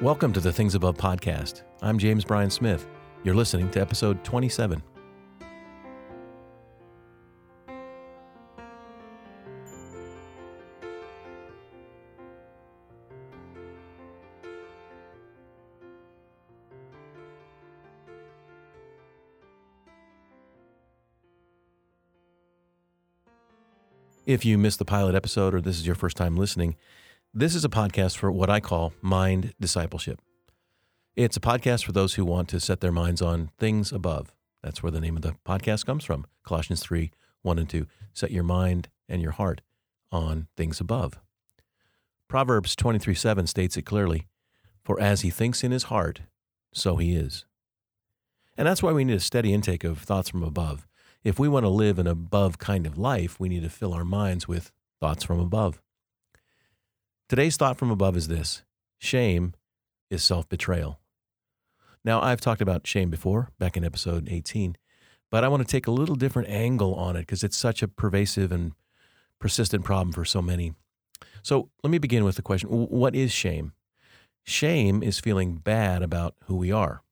Welcome to the Things Above podcast. I'm James Bryan Smith. You're listening to episode 27. If you missed the pilot episode or this is your first time listening, this is a podcast for what I call mind discipleship. It's a podcast for those who want to set their minds on things above. That's where the name of the podcast comes from. Colossians 3 1 and 2. Set your mind and your heart on things above. Proverbs 23 7 states it clearly For as he thinks in his heart, so he is. And that's why we need a steady intake of thoughts from above. If we want to live an above kind of life, we need to fill our minds with thoughts from above. Today's thought from above is this shame is self betrayal. Now, I've talked about shame before, back in episode 18, but I want to take a little different angle on it because it's such a pervasive and persistent problem for so many. So let me begin with the question What is shame? Shame is feeling bad about who we are.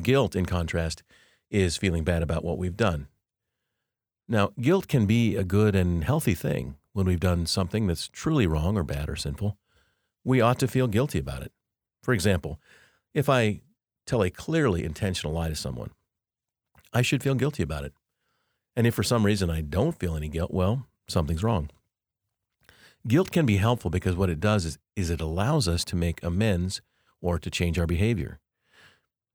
Guilt, in contrast, is feeling bad about what we've done. Now, guilt can be a good and healthy thing when we've done something that's truly wrong or bad or sinful. We ought to feel guilty about it. For example, if I tell a clearly intentional lie to someone, I should feel guilty about it. And if for some reason I don't feel any guilt, well, something's wrong. Guilt can be helpful because what it does is, is it allows us to make amends or to change our behavior.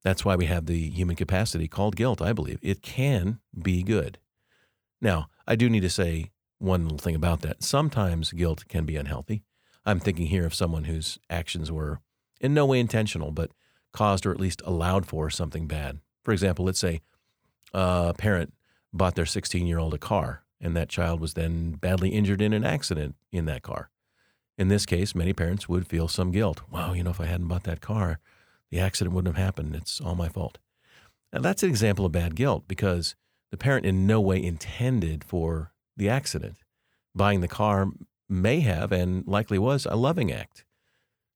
That's why we have the human capacity called guilt, I believe. It can be good. Now, I do need to say one little thing about that. Sometimes guilt can be unhealthy. I'm thinking here of someone whose actions were in no way intentional, but caused or at least allowed for something bad. For example, let's say a parent bought their 16 year old a car, and that child was then badly injured in an accident in that car. In this case, many parents would feel some guilt. Wow, you know, if I hadn't bought that car, the accident wouldn't have happened. It's all my fault. Now, that's an example of bad guilt because the parent in no way intended for the accident. Buying the car may have and likely was a loving act.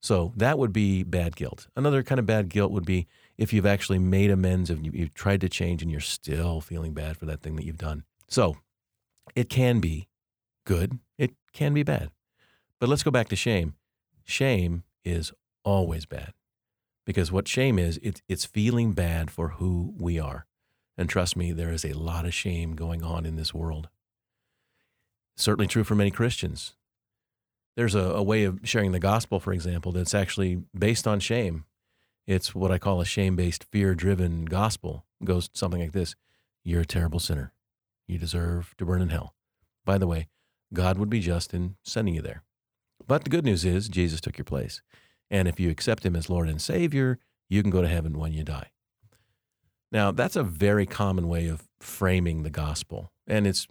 So that would be bad guilt. Another kind of bad guilt would be if you've actually made amends and you've tried to change and you're still feeling bad for that thing that you've done. So it can be good, it can be bad. But let's go back to shame. Shame is always bad because what shame is, it, it's feeling bad for who we are. And trust me, there is a lot of shame going on in this world. Certainly true for many Christians. There's a, a way of sharing the gospel, for example, that's actually based on shame. It's what I call a shame based, fear driven gospel. It goes something like this You're a terrible sinner. You deserve to burn in hell. By the way, God would be just in sending you there. But the good news is, Jesus took your place. And if you accept him as Lord and Savior, you can go to heaven when you die. Now, that's a very common way of framing the gospel. And it's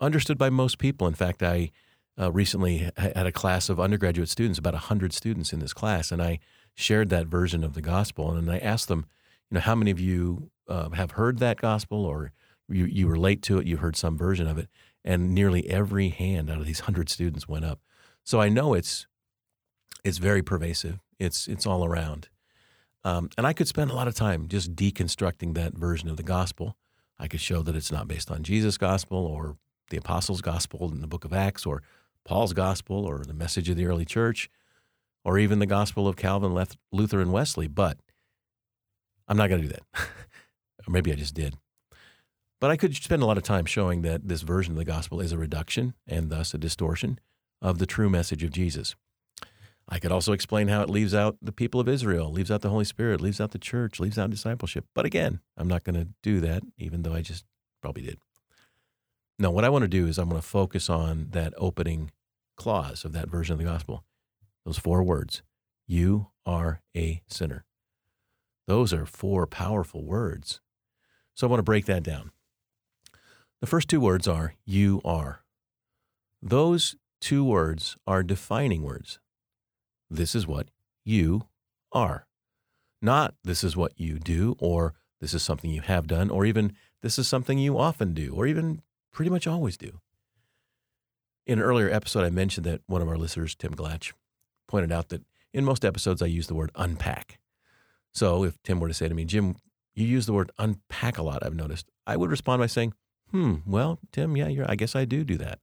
understood by most people. In fact, I uh, recently had a class of undergraduate students, about 100 students in this class, and I shared that version of the gospel. And I asked them, you know, how many of you uh, have heard that gospel or you, you relate to it, you heard some version of it? And nearly every hand out of these 100 students went up. So I know it's it's very pervasive. It's it's all around. Um, and I could spend a lot of time just deconstructing that version of the gospel. I could show that it's not based on Jesus' gospel or the apostles' gospel in the book of Acts or Paul's gospel or the message of the early church or even the gospel of Calvin, Luther, and Wesley. But I'm not going to do that. or maybe I just did. But I could spend a lot of time showing that this version of the gospel is a reduction and thus a distortion of the true message of Jesus. I could also explain how it leaves out the people of Israel, leaves out the Holy Spirit, leaves out the church, leaves out discipleship. But again, I'm not going to do that, even though I just probably did. No, what I want to do is I'm going to focus on that opening clause of that version of the gospel. Those four words You are a sinner. Those are four powerful words. So I want to break that down. The first two words are You are. Those two words are defining words. This is what you are. Not this is what you do, or this is something you have done, or even this is something you often do, or even pretty much always do. In an earlier episode, I mentioned that one of our listeners, Tim Glatch, pointed out that in most episodes, I use the word unpack. So if Tim were to say to me, Jim, you use the word unpack a lot, I've noticed, I would respond by saying, hmm, well, Tim, yeah, I guess I do do that.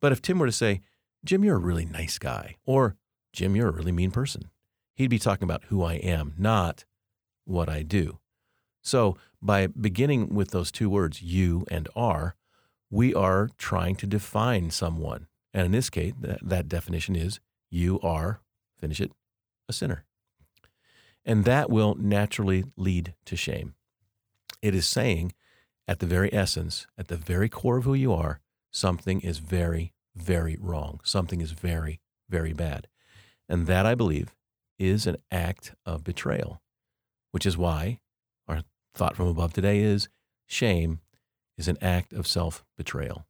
But if Tim were to say, Jim, you're a really nice guy, or Jim, you're a really mean person, he'd be talking about who I am, not what I do. So by beginning with those two words, you and are, we are trying to define someone. And in this case, that, that definition is you are, finish it, a sinner. And that will naturally lead to shame. It is saying, at the very essence, at the very core of who you are, something is very, very wrong. Something is very, very bad. And that, I believe, is an act of betrayal, which is why our thought from above today is shame is an act of self betrayal.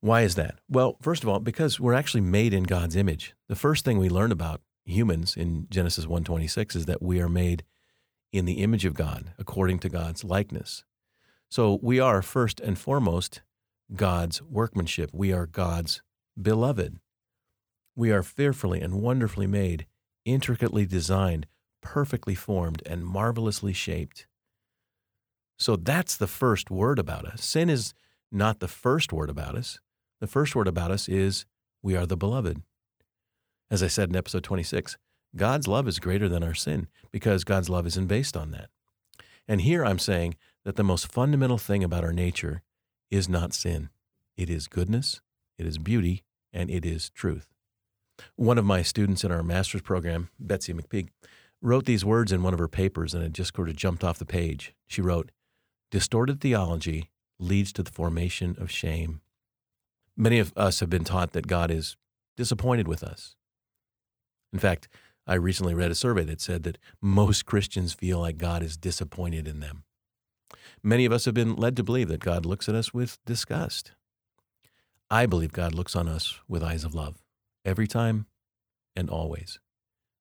Why is that? Well, first of all, because we're actually made in God's image. The first thing we learn about humans in Genesis 1:26 is that we are made in the image of God, according to God's likeness. So we are first and foremost God's workmanship. We are God's beloved. We are fearfully and wonderfully made, intricately designed, perfectly formed, and marvelously shaped. So that's the first word about us. Sin is not the first word about us. The first word about us is we are the beloved. As I said in episode 26, God's love is greater than our sin because God's love isn't based on that. And here I'm saying that the most fundamental thing about our nature is not sin. It is goodness, it is beauty, and it is truth. One of my students in our master's program, Betsy McPeak, wrote these words in one of her papers and it just sort of jumped off the page. She wrote, Distorted theology leads to the formation of shame. Many of us have been taught that God is disappointed with us. In fact, I recently read a survey that said that most Christians feel like God is disappointed in them. Many of us have been led to believe that God looks at us with disgust. I believe God looks on us with eyes of love every time and always.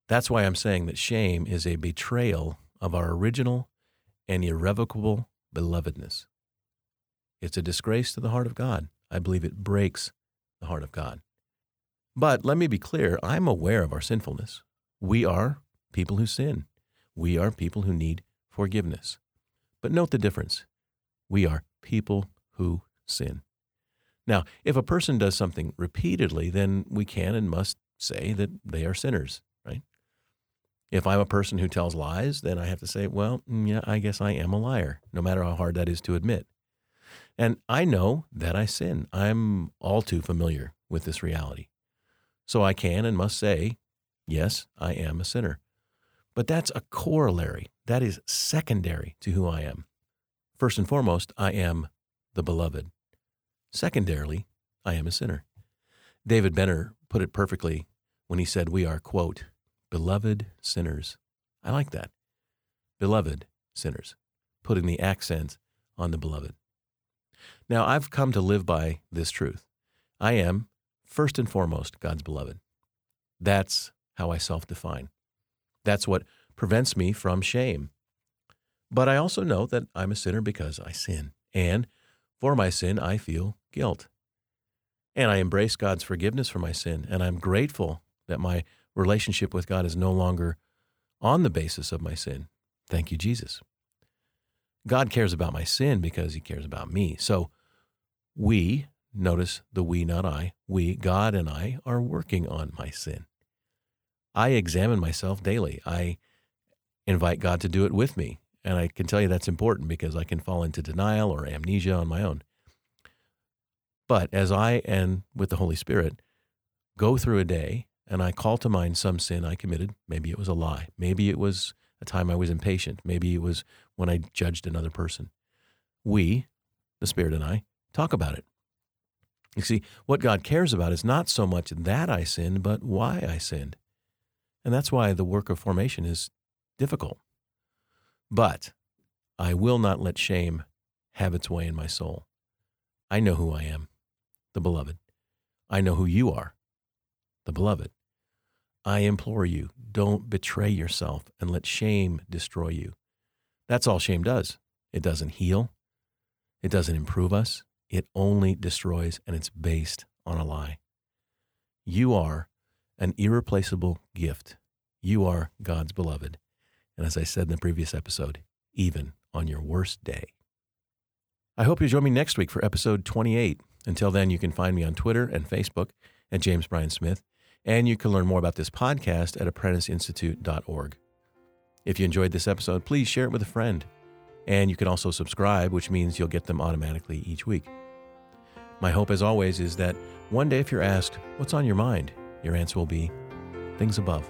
That's why I'm saying that shame is a betrayal of our original and irrevocable belovedness. It's a disgrace to the heart of God. I believe it breaks the heart of God. But let me be clear I'm aware of our sinfulness. We are people who sin, we are people who need forgiveness. But note the difference. We are people who sin. Now, if a person does something repeatedly, then we can and must say that they are sinners? If I'm a person who tells lies, then I have to say, well, mm, yeah, I guess I am a liar, no matter how hard that is to admit. And I know that I sin. I'm all too familiar with this reality. So I can and must say, yes, I am a sinner. But that's a corollary. That is secondary to who I am. First and foremost, I am the beloved. Secondarily, I am a sinner. David Benner put it perfectly when he said, We are, quote, beloved sinners. I like that. Beloved sinners, putting the accent on the beloved. Now, I've come to live by this truth. I am, first and foremost, God's beloved. That's how I self define. That's what prevents me from shame. But I also know that I'm a sinner because I sin. And for my sin, I feel guilt. And I embrace God's forgiveness for my sin. And I'm grateful that my relationship with God is no longer on the basis of my sin. Thank you, Jesus. God cares about my sin because he cares about me. So we, notice the we, not I, we, God and I, are working on my sin. I examine myself daily. I invite God to do it with me. And I can tell you that's important because I can fall into denial or amnesia on my own. But as I and with the Holy Spirit go through a day and I call to mind some sin I committed, maybe it was a lie, maybe it was a time I was impatient, maybe it was when I judged another person. We, the Spirit and I, talk about it. You see, what God cares about is not so much that I sinned, but why I sinned. And that's why the work of formation is difficult. But I will not let shame have its way in my soul. I know who I am, the beloved. I know who you are, the beloved. I implore you, don't betray yourself and let shame destroy you. That's all shame does. It doesn't heal, it doesn't improve us, it only destroys, and it's based on a lie. You are an irreplaceable gift. You are God's beloved. And as I said in the previous episode, even on your worst day. I hope you join me next week for episode 28. Until then, you can find me on Twitter and Facebook at James Bryan Smith, and you can learn more about this podcast at apprenticeinstitute.org. If you enjoyed this episode, please share it with a friend. And you can also subscribe, which means you'll get them automatically each week. My hope, as always, is that one day if you're asked, What's on your mind? your answer will be, Things above.